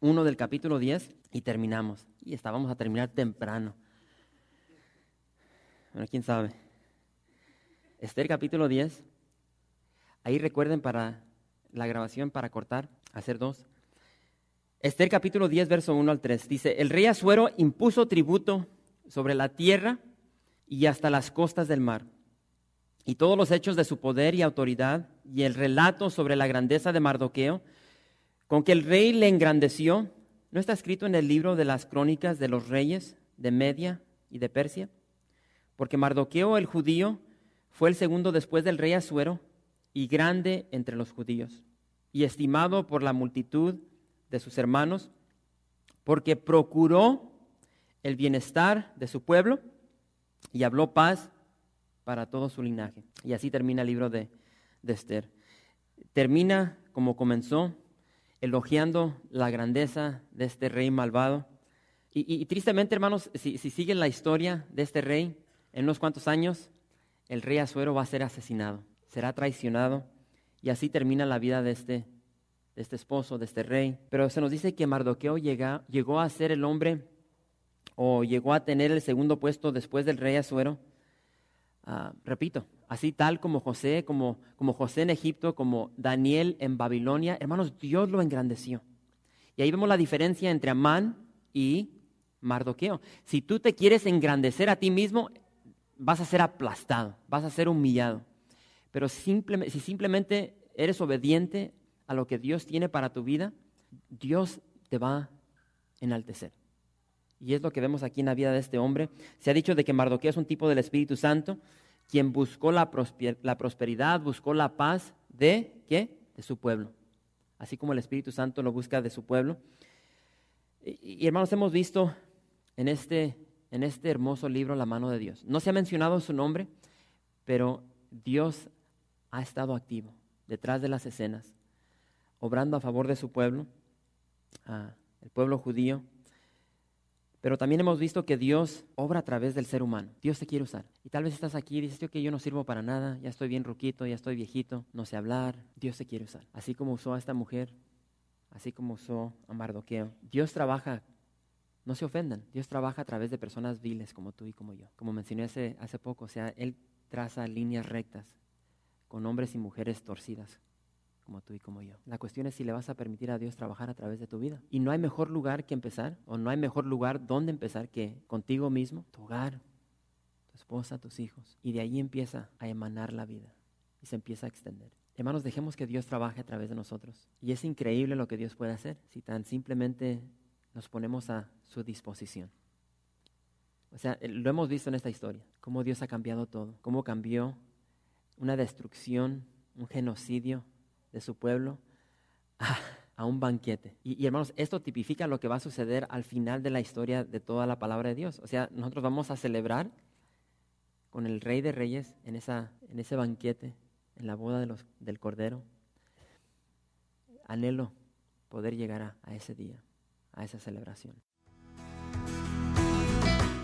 1 del capítulo 10 y terminamos. Y estábamos a terminar temprano. Bueno, quién sabe. Esther capítulo 10. Ahí recuerden para la grabación, para cortar, hacer dos. Esther capítulo 10, verso 1 al 3. Dice, el rey Asuero impuso tributo sobre la tierra y hasta las costas del mar. Y todos los hechos de su poder y autoridad y el relato sobre la grandeza de Mardoqueo, con que el rey le engrandeció, ¿no está escrito en el libro de las crónicas de los reyes de Media y de Persia? Porque Mardoqueo el judío fue el segundo después del rey Asuero y grande entre los judíos, y estimado por la multitud de sus hermanos, porque procuró el bienestar de su pueblo y habló paz para todo su linaje. Y así termina el libro de, Esther. Termina como comenzó, elogiando la grandeza de este rey malvado. Y, tristemente, hermanos, si, si siguen la historia de este rey, en unos cuantos años, el rey Azuero va a ser asesinado, será traicionado, y así termina la vida de este de este esposo, de este rey. Pero se nos dice que Mardoqueo llegó a ser el hombre o llegó a tener el segundo puesto después del rey Azuero. Ah, repito, así tal como José, como, como José en Egipto, como Daniel en Babilonia, hermanos, Dios lo engrandeció. Y ahí vemos la diferencia entre Amán y Mardoqueo. Si tú te quieres engrandecer a ti mismo, vas a ser aplastado, vas a ser humillado. Pero si simplemente eres obediente a lo que Dios tiene para tu vida, Dios te va a enaltecer. Y es lo que vemos aquí en la vida de este hombre. Se ha dicho de que Mardoqueo es un tipo del Espíritu Santo, quien buscó la, prosperidad, buscó la paz de ¿qué? De su pueblo. Así como el Espíritu Santo lo busca de su pueblo. Y, hermanos, hemos visto en este, en este hermoso libro la mano de Dios. No se ha mencionado su nombre, pero Dios ha estado activo detrás de las escenas obrando a favor de su pueblo, el pueblo judío. Pero también hemos visto que Dios obra a través del ser humano. Dios te quiere usar. Y tal vez estás aquí y dices, que yo no sirvo para nada, ya estoy bien ruquito, ya estoy viejito, no sé hablar. Dios te quiere usar. Así como usó a esta mujer, así como usó a Mardoqueo. Dios trabaja, no se ofendan, Dios trabaja a través de personas viles como tú y como yo. Como mencioné hace, hace poco, o sea, Él traza líneas rectas con hombres y mujeres torcidas como tú y como yo. La cuestión es si le vas a permitir a Dios trabajar a través de tu vida. Y no hay mejor lugar que empezar, o no hay mejor lugar donde empezar que contigo mismo, tu hogar, tu esposa, tus hijos. Y de ahí empieza a emanar la vida y se empieza a extender. Hermanos, dejemos que Dios trabaje a través de nosotros. Y es increíble lo que Dios puede hacer si tan simplemente nos ponemos a su disposición. O sea, lo hemos visto en esta historia, cómo Dios ha cambiado todo, cómo cambió una destrucción, un genocidio, de su pueblo a, un banquete. Y, hermanos, esto tipifica lo que va a suceder al final de la historia de toda la palabra de Dios. O sea, nosotros vamos a celebrar con el Rey de Reyes en, esa, en ese banquete, en la boda de los, del Cordero. Anhelo poder llegar a, ese día, a esa celebración.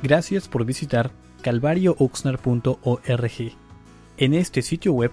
Gracias por visitar calvariooxnar.org. En este sitio web